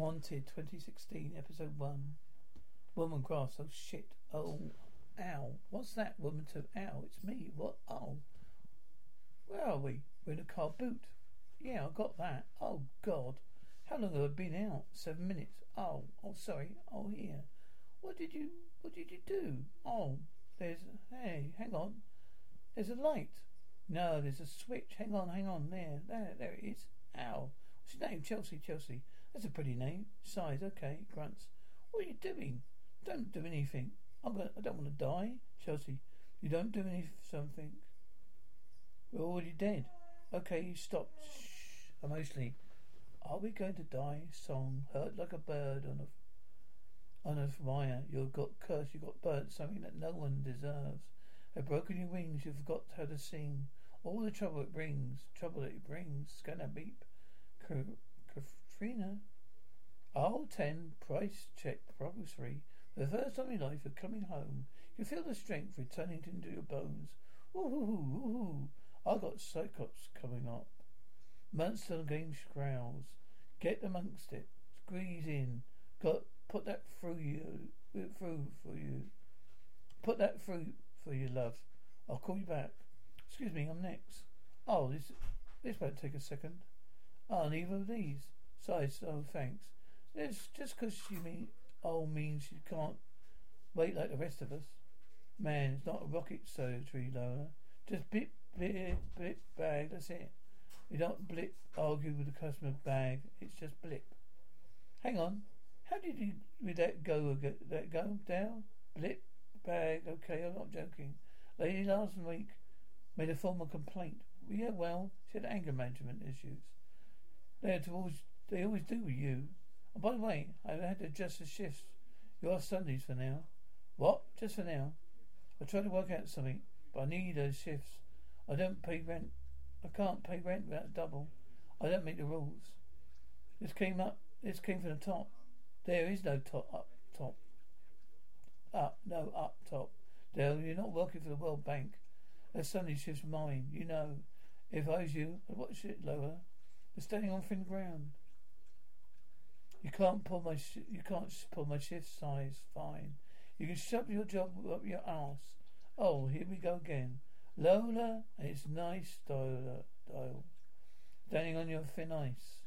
Wanted 2016, episode 1. Woman grass, oh shit, oh, ow. What's that, woman to, ow, it's me, what, oh. Where are we? We're in a car boot. Yeah, I got that. Oh, God. How long have I been out? Seven minutes. Oh, oh, sorry. Oh, here. What did you, what did you do? Oh, there's, hey, hang on. There's a light. No, there's a switch. Hang on, hang on. There, there, there it is. Ow. What's your name? Chelsea, Chelsea. That's a pretty name. Size, okay. Grunts. What are you doing? Don't do anything. I'm gonna, I don't want to die. Chelsea, you don't do any something. We're already dead. Okay, you stop. Shh. Emotionally. Are we going to die? Song. Hurt like a bird on a on a wire. You've got cursed. You've got burnt. Something that no one deserves. They've broken your wings. You've forgot how to sing. All the trouble it brings. Trouble it brings. Gonna beep. Katrina. Oh, 10, price check, progress free. For the first time in life, you're coming home. You feel the strength returning into your bones. Woohoo, woohoo. I got Cyclops coming up. Monster game growls. Get amongst it. Squeeze in. Got put that through you. Through for you. Put that through for you, love. I'll call you back. Excuse me, I'm next. Oh, this this won't take a second. Oh, neither of these. Sighs, oh, thanks. It's just 'cause you mean, oh, means you can't wait like the rest of us. Man, it's not a rocket surgery, Lola. Just bit, bit, bit, bag, that's it. You don't blip, argue with the customer bag. It's just blip. Hang on. How did you with that go, that go down? Blip, bag, okay, I'm not joking. Lady last week made a formal complaint. Yeah, well, she had anger management issues. They're towards they always do with you. And by the way, I've had to adjust the shifts. You're Sundays for now. What? Just for now. I tried to work out something, but I need those shifts. I don't pay rent. I can't pay rent without double. I don't make the rules. This came up. This came from the top. There is no top up top. Up no up top. Dale, you're not working for the World Bank. That Sunday shift's mine. You know. If I was you, I'd watch it lower. We're standing on thin ground. You can't pull my sh- you can't pull my shift size. Fine. You can shove your job up your ass. Oh, here we go again. Lola, it's nice dial, dial. Standing on your thin ice.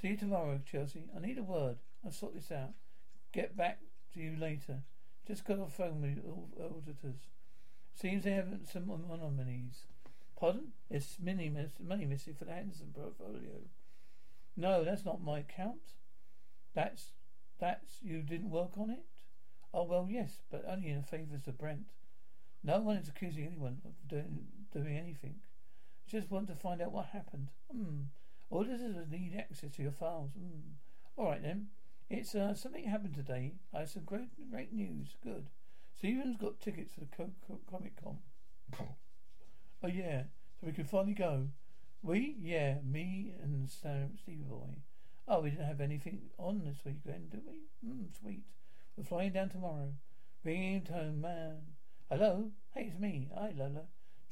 See you tomorrow, Chelsea. I need a word. I'll sort this out. Get back to you later. Just got a phone with all auditors. Seems they haven't some anomalies. Pardon? It's money, money missing for the Henderson portfolio. No, that's not my account. That's that's you didn't work on it? Oh well yes, but only in favours of Brent. No one is accusing anyone of doing doing anything. Just want to find out what happened. Hmm. Auditors need access to your files. Hmm. All right then. It's uh, something happened today. I have some great great news. Good. Stephen's got tickets for the Co- Co- Comic Con. oh yeah. So we can finally go. We? Yeah, me and Sam, Stevie Boy. Oh, we didn't have anything on this weekend, did we? Hmm, sweet. We're flying down tomorrow. Bringing him home, man. Hello? Hey, it's me. Hi, Lola.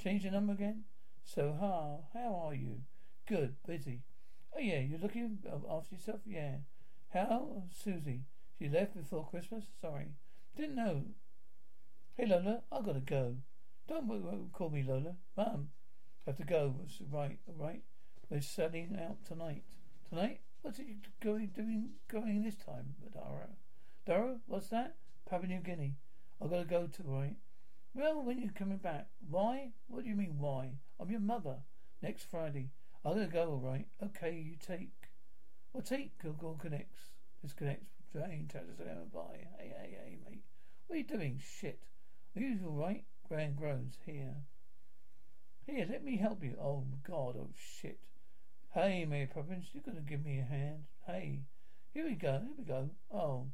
Change the number again? So, how? How are you? Good. Busy. Oh, yeah, you're looking after yourself? Yeah. How? Susie. She left before Christmas? Sorry. Didn't know. Hey, Lola, I gotta go. Don't call me Lola. Mum, have to go. Right, right. We're selling out tonight. Tonight? What's it going doing going this time, Dara? Dara, what's that? Papua New Guinea. I gotta go to right. Well, when you coming back? Why? What do you mean why? I'm your mother. Next Friday. I'm gonna go all right. Okay, you take. Well, take Google connects. Disconnects. Drain. Touches down. Bye. Hey, hey, hey, mate. What are you doing? Shit. Are you all right? Grand groans. Here. Here, let me help you. Oh, God. Oh, shit. Hey, Mary Poppins, you gonna give me a hand? Hey. Here we go. Here we go. Oh.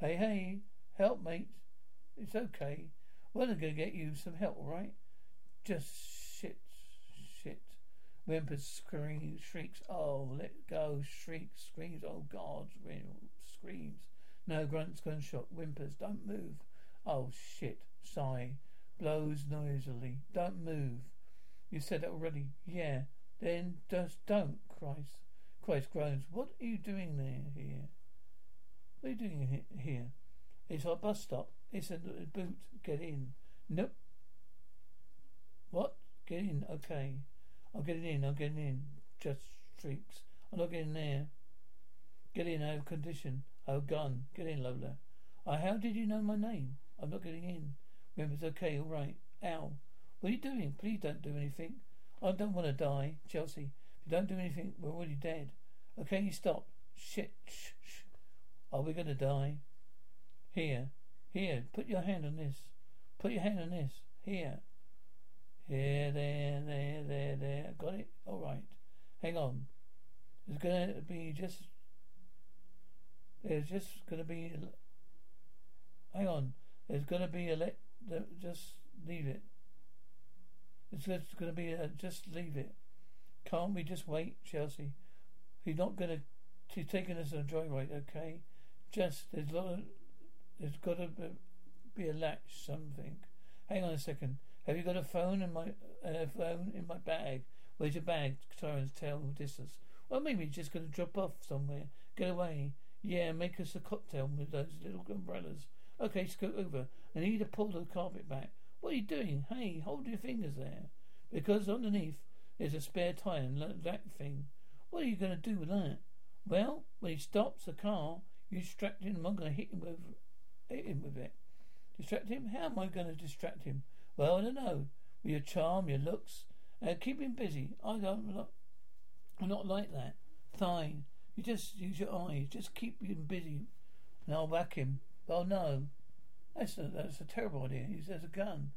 Hey, hey. Help, mate. It's okay. We're gonna get you some help, right? Just shit. Shit. Whimpers, screams, shrieks. Oh, let go. Shrieks, screams. Oh, God. Screams. No, grunts, gunshot. Whimpers. Don't move. Oh, shit. Sigh. Blows noisily. Don't move. You said that already. Yeah. Then just don't, Christ. Christ groans. What are you doing there here? What are you doing here? It's our bus stop. It's a boot. Get in. Nope. What? Get in. Okay. I'm getting in. I'm getting in. Just shrieks. I'm not getting there. Get in. I have condition. I have gun. Get in, Lola. Uh, how did you know my name? I'm not getting in. Remember, it's okay. All right. Ow. What are you doing? Please don't do anything. I don't want to die, Chelsea. If you don't do anything, we're already dead. Okay, you stop. Shit. Shh, shh. Are we going to die? Here. Here. Put your hand on this. Put your hand on this. Here. Here, there, there, there, there. Got it? All right. Hang on. There's going to be just. There's just going to be. Hang on. There's going to be a let. Just leave it. It's going to be a, just leave it. Can't we just wait, Chelsea? He's not going to. She's taking us on a joyride, okay? Just there's a lot of. There's got to be a latch, something. Hang on a second. Have you got a phone in my a phone in my bag? Where's your bag? Sirens tell distance. Well, maybe he's just going to drop off somewhere. Get away. Yeah, make us a cocktail with those little umbrellas. Okay, scoot over. I need to pull the carpet back. What are you doing? Hey, hold your fingers there. Because underneath there's a spare tire and that thing. What are you going to do with that? Well, when he stops the car, you distract him. I'm going to hit him with, hit him with it. Distract him? How am I going to distract him? Well, I don't know. With your charm, your looks, uh, keep him busy. I don't. Not, I'm not like that. Fine. You just use your eyes. Just keep him busy, and I'll whack him. Well, no. That's a, that's a terrible idea. He has a gun,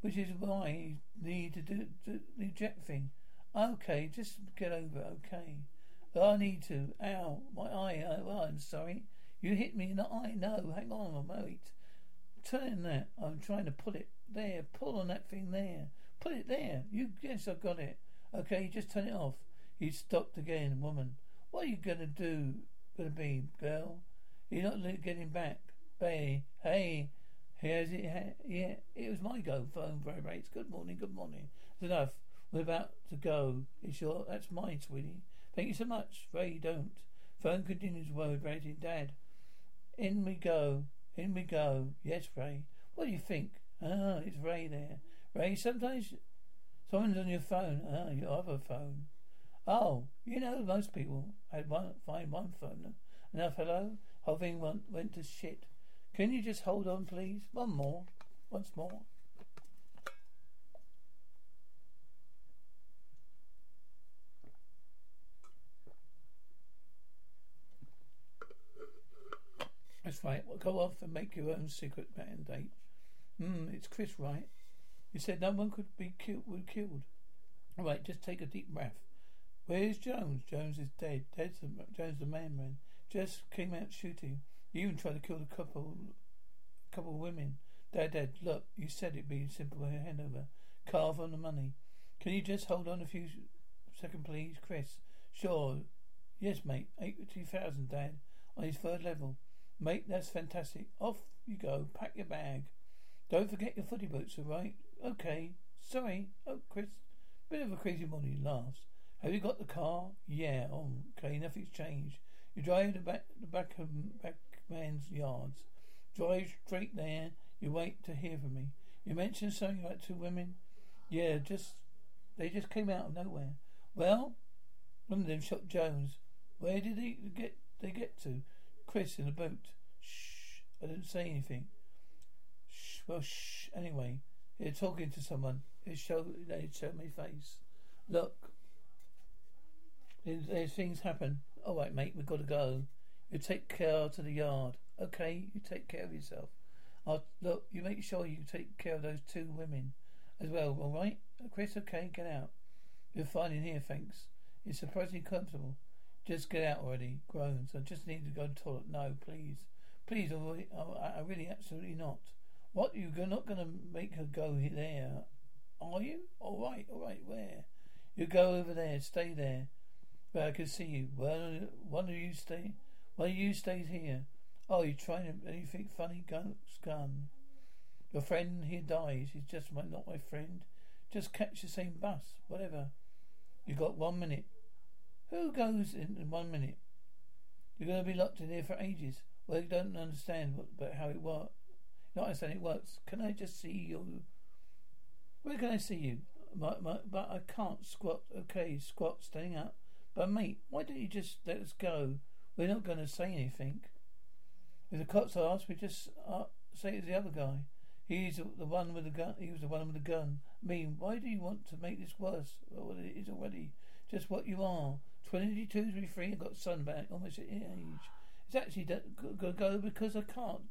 which is why he need to do, the eject thing. Okay, just get over it. Okay. I need to. Ow, my eye. Oh, I'm sorry. You hit me in the eye. No, hang on, wait. Turn that. I'm trying to pull it there. Pull on that thing there. Put it there. You yes, I've got it. Okay, just turn it off. He stopped again. Woman, what are you gonna do? Gonna be girl? You're not getting back. Bay. Hey, here's it. Yeah, it was my go. Phone vibrates. Good morning. Good morning. It's enough. We're about to go. It's your. That's mine, sweetie. Thank you so much. Ray, don't. Phone continues vibrating. Dad. In we go. In we go. Yes, Ray. What do you think? Ah, it's Ray there. Ray, sometimes someone's on your phone. Ah, your other phone. Oh, you know, most people had one, find one phone. Enough, hello? Whole thing went, went to shit. Can you just hold on, please? One more. Once more. That's right. Well, go off and make your own secret mandate. Hmm, it's Chris, right? You said no one could be killed. Would killed. All right, just take a deep breath. Where's Jones? Jones is dead. Dead's the, Jones the man, man. Just came out shooting. You even tried to kill a couple, couple of women. Dad, Dad, look, you said it'd be simple hand over. Carve on the money. Can you just hold on a few seconds, please, Chris? Sure. Yes, mate. Eighty thousand, Dad, on his third level. Mate, that's fantastic. Off you go. Pack your bag. Don't forget your footy boots, all right? Okay. Sorry. Oh, Chris. Bit of a crazy morning, laughs. Have you got the car? Yeah. Oh, okay. Nothing's changed. You drive the back, the back of back man's yards. Drive straight there. You wait to hear from me. You mentioned something about two women. Yeah, just they just came out of nowhere. Well, one of them shot Jones. Where did they get? They get to? Chris in a boat. Shh. I didn't say anything. Shh. Well, shh. Anyway, you're talking to someone. It showed. They showed me face. Look. There's things happen. All right, mate. We've got to go. You take care to the yard. Okay. You take care of yourself. I'll look. You make sure you take care of those two women as well. All right, Chris. Okay. Get out. You're fine in here, thanks. It's surprisingly comfortable. Just get out already. Groans. I just need to go to the toilet. No, please. Please, I, I really absolutely not. What? You're not going to make her go there, are you? All right, all right. Where? You go over there. Stay there. Where I can see you. Well, one of you stay. Of you stays here. Oh, you trying anything funny, gun? Your friend here dies. He's just my, not my friend. Just catch the same bus. Whatever. You got one minute. Who goes in, one minute? You're to be locked in here for ages. Well, you don't understand what, but how it works. Not understand it works. Can I just see you? Where can I see you? My, my, but I can't squat. Okay, squat, standing up. But mate, why don't you just let us go? We're not going to say anything. If the cops ask, we just uh, say it's the other guy. He's the one with the gun. He was the one with the gun. I mean, why do you want to make this worse? Well, it is already just what you are. 22, 23, and got sunback almost at age. It's actually going to go because I can't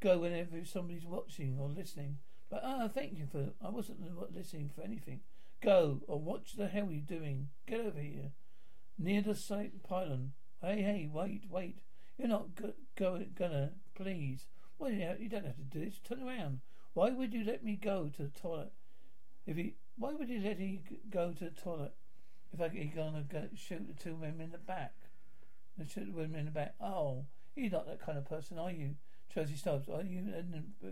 go whenever somebody's watching or listening. But ah, thank you for. I wasn't listening for anything. Go or watch the hell are you doing. Get over here. Near the site pylon. Hey, hey, wait, wait. You're not go, go, gonna, please. Well, you, you don't have to do this. Turn around. Why would you let me go to the toilet? If he, why would you let me go to the toilet? If I he's gonna go shoot the two women in the back, and shoot the women in the back. Oh, you're not that kind of person, are you? Tracy Stubbs, are you?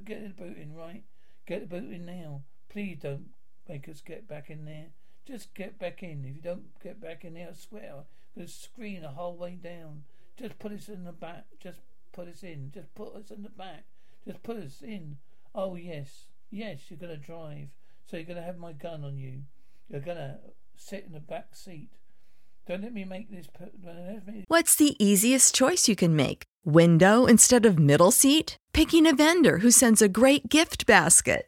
Get the boot in, right? Get the boot in now. Please don't make us get back in there. Just get back in. If you don't get back in there, I swear I'm gonna scream the whole way down. Just put us in the back. Just put us in. Just put us in the back. Just put us in. Oh yes, yes. You're gonna drive, so you're gonna have my gun on you. You're gonna sit in the back seat. Don't let me make this. What's the easiest choice you can make? Window instead of middle seat? Picking a vendor who sends a great gift basket?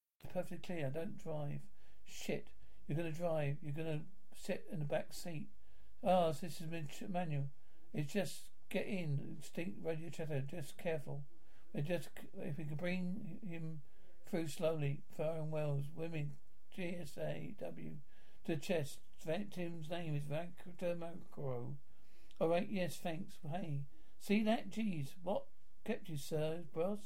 perfectly clear. Don't drive. Shit. You're going to drive. You're going to sit in the back seat. Ah, so this is manual. It's just get in. Stink radio chatter. Just careful. But just if we could bring him through slowly. Firing wells. Women. GSAW. To chest. Tim's name is Victor Macro. All right. Yes. Thanks. Hey. See that? Jeez. What? kept you, sir, boss?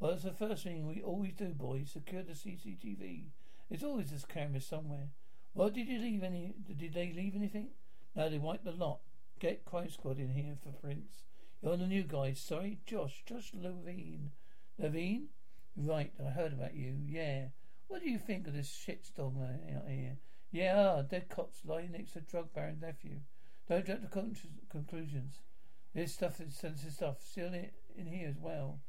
Well, it's the first thing we always do, boys. Secure the CCTV. There's always this camera somewhere. Well, did you leave any? Did they leave anything? No, they wiped the lot. Get crime squad in here for prints. You're the new guy. Sorry, Josh. Josh Levine. Levine? Right, I heard about you. Yeah. What do you think of this shitstorm out here? Yeah, ah, dead cops lying next to drug baron nephew. Don't jump to con- conclusions. This stuff is sensitive stuff. Still in here as well.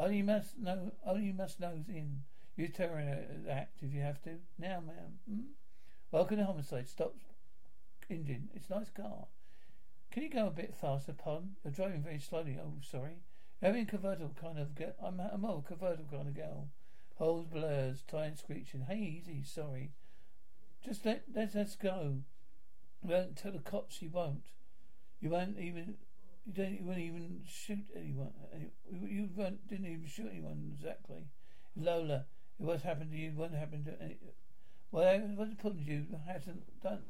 Only you must know. Only you must knows in. You terror act if you have to. Now, ma'am. Hmm? Welcome to homicide. Stop engine. It's a nice car. Can you go a bit faster, pun? You're driving very slowly. Oh, sorry. You're having a convertible kind of girl. I'm, I'm a convertible kind of girl. Holes blurs, tires screeching. Hey, easy. Sorry. Just let let us go. Won't tell the cops. You won't. You won't even. You don't. Even shoot anyone. You didn't even shoot anyone exactly. Lola, what happened to you won't happen to. Any, well, what's happened to you hasn't done.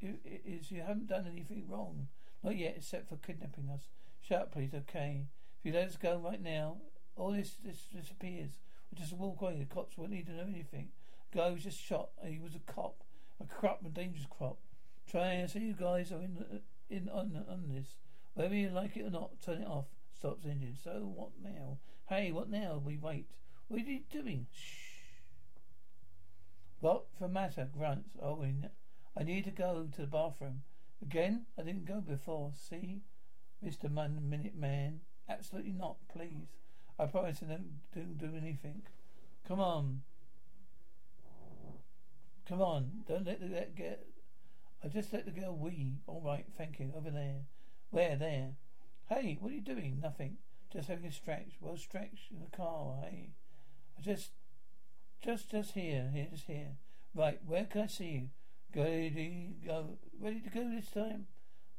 You, is you haven't done anything wrong. Not yet, except for kidnapping us. Shut up, please. Okay. If you let us go right now, all this this disappears. We just walk away. The cops won't need to know anything. Guy was just shot. He was a cop, a crop, a dangerous crop. Try and see you guys are in in on on this. Whether you like it or not, turn it off. Stops engine. So what now? Hey, what now? We wait. What are you doing? Shh. What for matter? Grunts. Oh, I need to go to the bathroom. Again? I didn't go before. See? Mr. Man, Minute Man. Absolutely not, please. I promise I don't, don't do anything. Come on. Come on. Don't let that get. I just let the girl wee. All right, thank you. Over there. Where? There. Hey, what are you doing? Nothing. Just having a stretch. Well, stretch in the car. Hey. I just, just, just here. Here, just here. Right. Where can I see you? To go? Ready to go this time?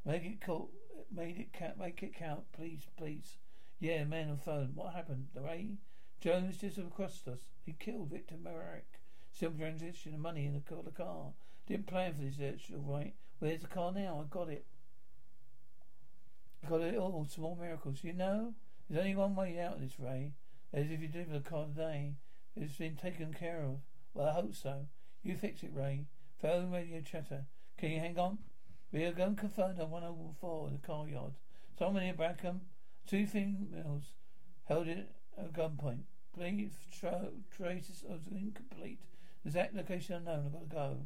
Make it count. Made it count. Make it count, please, please. Yeah, man on phone. What happened? The Ray Jones just across us. He killed Victor Merrick. Still transition of money in the, the car. Didn't plan for this search, all right. Where's the car now? I got it. Got it all. Oh, small miracles. You know, there's only one way out of this, Ray. As if you deliver the car today. It's been taken care of. Well, I hope so. You fix it, Ray. Phone radio chatter. Can you hang on? We are going confirmed on 104 in the car yard. Someone in Brackham, two females held it at gunpoint. Please, tra- traces of incomplete. Exact location unknown. I've got to go.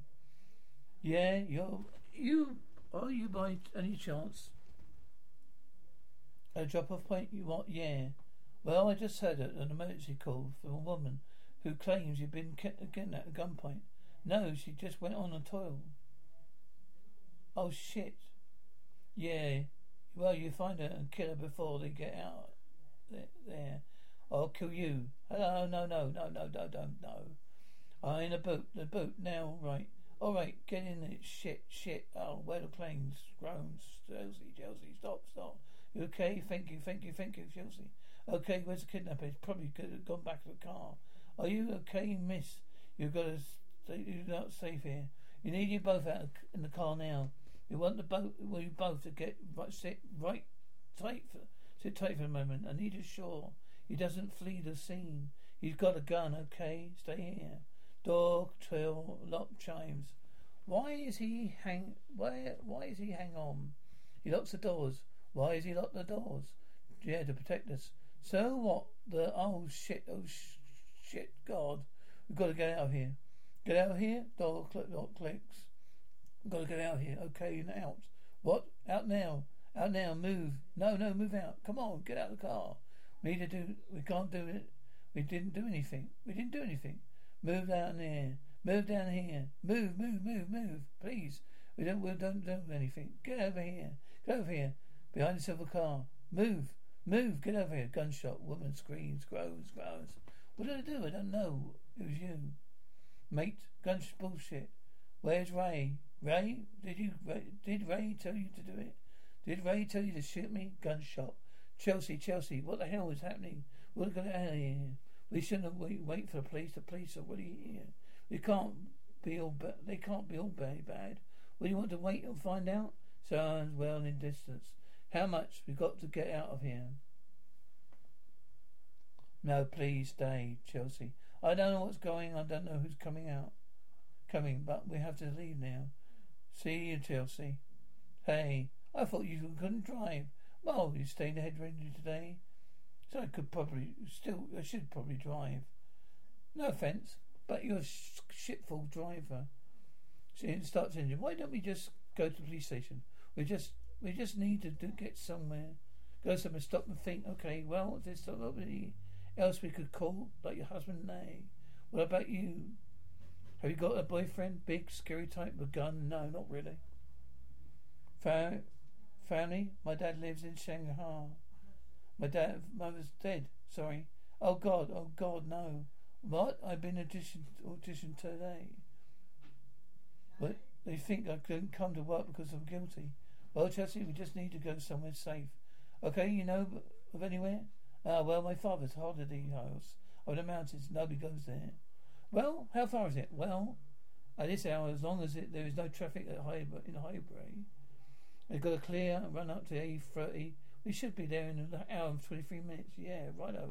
Yeah, you're you. Are you by any chance? A drop off point? You want? Yeah. Well, I just heard an emergency call from a woman who claims you've been getting at a gunpoint. No, she just went on a toil. Oh shit. Yeah. Well, you find her and kill her before they get out there. I'll kill you. Hello, no, no, no, no, no, no, no. I'm in a boot, The boot now, right. All right, get in it. Shit, shit. Oh, where the planes? Groans. Chelsea, Chelsea, stop, stop. You okay? Thank you, thank you, thank you, Chelsea. Okay, where's the kidnapper? He's probably gone back to the car. Are you okay, miss? You've got to you're not safe here. You need you both out in the car now. You want the boat, well, you both to get right, sit right tight for, sit tight for a moment. I need you sure he doesn't flee the scene. He's got a gun, okay? Stay here. Dog trail, lock chimes. Why is he hang? Why? Why is he hang on? He locks the doors. Why is he locked the doors? Yeah, to protect us. So what? The oh shit! Oh sh- shit! God, we've got to get out of here. Get out of here. Door click, door clicks. Gotta get out of here. Okay, and out. What? Out now. Out now. Move. No, no, move out. Come on, get out of the car. We need to do. We can't do it. We didn't do anything. We didn't do anything. Move down there. Move down here. Move, move, move, move. Please. We don't. We don't do anything. Get over here. Get over here. Behind the silver car. Move. Move. Get over here. Gunshot. Woman screams. Groans. Groans. What did I do? I don't know. It was you. Mate, gun's bullshit. Where's Ray? Ray? Did you did Ray tell you to do it? Did Ray tell you to shoot me? Gunshot. Chelsea, Chelsea, what the hell is happening? We're going out of here. We shouldn't have wait, wait for the police. The police are already here. We can't be all ba- they can't be all very bad. You want to wait and find out? Sounds well in distance. How much we got to get out of here? No, please stay, Chelsea. I don't know what's going. I don't know who's coming out. Coming, but we have to leave now. See you, Chelsea. Hey, I thought you couldn't drive. Well, you stayed ahead ready today. So I could probably still, I should probably drive. No offence, but you're a shitful driver. See, it starts engine. Why don't we just go to the police station? We just, we just need to do, get somewhere. Go somewhere, stop and think. Okay, well, there's somebody else we could call, like your husband, nay. What about you? Have you got a boyfriend? Big, scary type with gun? No, not really. Fa- family? My dad lives in Shanghai. My dad, mother's dead. Sorry. Oh God, oh God, no. What? I've been audition audition today. But they think I couldn't come to work because I'm guilty. Well, Chelsea, we just need to go somewhere safe. Okay, you know of anywhere? Ah, well, my father's holiday house over the mountains. Nobody goes there. Well, how far is it? Well, at this hour, as long as it, there is no traffic at High, in Highbury, we've got to clear and run up to A30. We should be there in an hour and 23 minutes. Yeah, righto.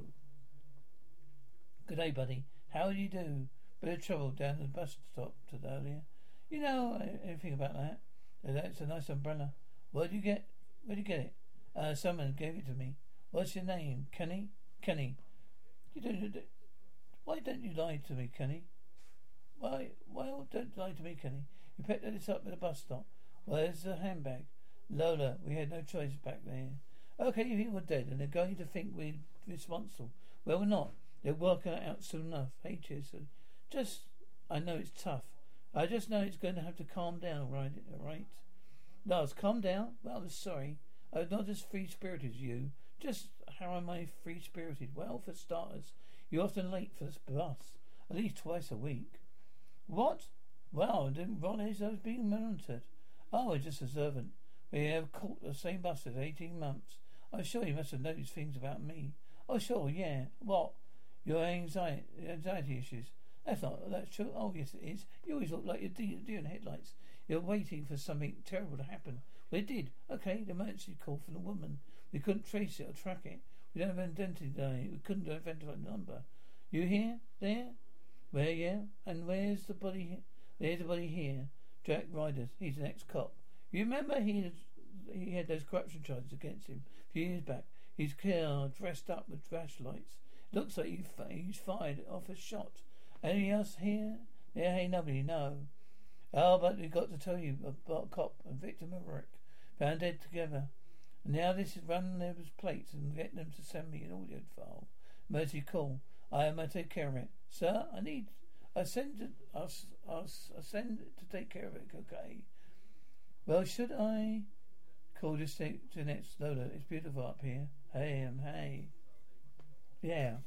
Good day, buddy. How do you do? Bit of trouble down the bus stop today earlier. You know anything about that? That's a nice umbrella. Where'd you get? Where'd you get it? Uh, someone gave it to me. What's your name? Kenny? Kenny. You don't, why don't you lie to me, Kenny? Why, why don't lie to me, Kenny? You picked this up at the bus stop. Where's the handbag? Lola, we had no choice back there. Okay, you think we're dead and they're going to think we're responsible. Well, we're not. They'll work it out soon enough. Hey, Jason. Just, I know it's tough. I just know it's going to have to calm down, right? Right? Lars, calm down. Well, I'm sorry. I'm not as free spirited as you. Just how am I free spirited? Well, for starters, you're often late for the bus, at least twice a week. What? Well, I didn't realize I was being monitored. Oh, I'm just a servant. We have caught the same bus for 18 months. I'm sure you must have noticed things about me. Oh, sure, yeah. What? Your anxiety, anxiety issues. That's not, that's true. Oh, yes, it is. You always look like you're deer, deer in headlights. You're waiting for something terrible to happen. Well, it did. Okay, the emergency call from the woman. We couldn't trace it or track it. We don't have an identity. We couldn't identify the number. You here? There? Where, yeah? And where's the body? There's the body here. Jack Riders. He's an ex-cop. You remember he he had those corruption charges against him a few years back. He's car dressed up with flashlights. Looks like he, he's fired off a shot. Anything else here? There ain't nobody, no. Oh, but we've got to tell you about cop and Victor Maverick found dead together. And now this is running their plates and get them to send me an audio file. Mercy call. I am to take care of it. Sir, I need I send it I'll, I'll, I'll send it to take care of it, okay? Well should I call this to the next Lola? It's beautiful up here. Hey um hey. Yeah.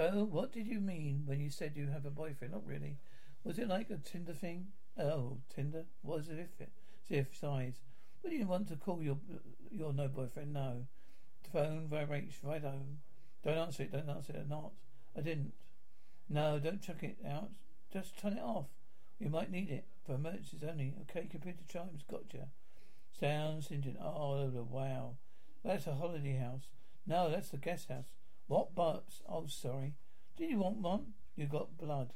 So, what did you mean when you said you have a boyfriend? Not really. Was it like a Tinder thing? Oh, Tinder? Was it if it? If size. Would you want to call your your no boyfriend? No. The phone vibrates right. Don't answer it. Don't answer it. Not. I didn't. No, don't chuck it out. Just turn it off. You might need it for emergencies only. Okay, computer chimes. Gotcha. Sounds engine. Oh, wow. That's a holiday house. No, that's the guest house. What bugs? Oh, sorry. Did you want one? You got blood.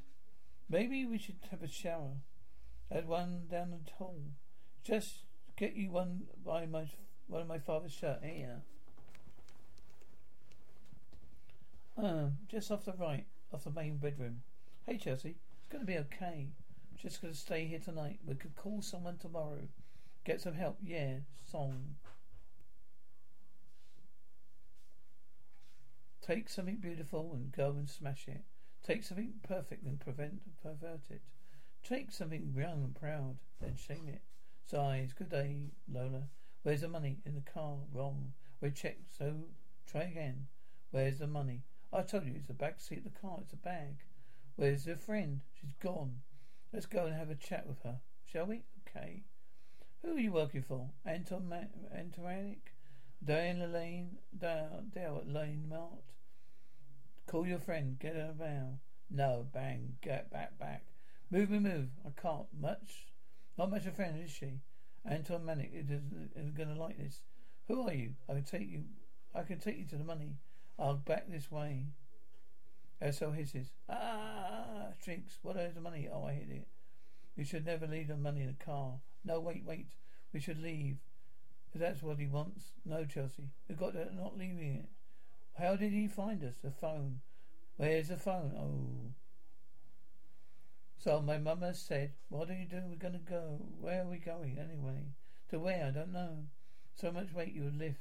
Maybe we should have a shower. Add one down the hall. Just get you one by my one of my father's shirt here. Um, just off the right, off the main bedroom. Hey Chelsea, it's gonna be okay. Just gonna stay here tonight. We could call someone tomorrow. Get some help. Yeah, song. Take something beautiful and go and smash it. Take something perfect and prevent pervert it. Take something young and proud, then shame it. Sighs. Good day, Lola. Where's the money? In the car. Wrong. We checked, so try again. Where's the money? I told you it's the back seat of the car. It's a bag. Where's your friend? She's gone. Let's go and have a chat with her, shall we? Okay. Who are you working for? Anton Ma- Antoranic? Diana Lane? Dale, at Lane Mart? Call your friend. Get her a bow. No, bang, get back, back. Move me, move. I can't. Much? Not much a friend, is she? Anton Manic isn't, going to like this. Who are you? I can take you. I can take you to the money. I'll back this way. Elso hisses. Ah, shrieks. What is the money? Oh, I hit it. We should never leave the money in the car. No, wait, wait. We should leave. If that's what he wants. No, Chelsea. We've got to not leaving it. How did he find us? The phone. Where's the phone? Oh. So my mum has said, what are you doing? We're going to go. Where are we going anyway? To where? I don't know. So much weight you would lift.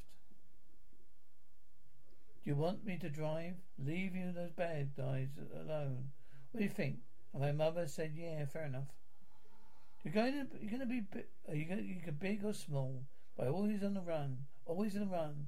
Do you want me to drive? Leave you those bad guys alone? What do you think? And my mother said, yeah, fair enough. You're going to, you're going to be, are you going to, you can big or small, but always on the run, always on the run,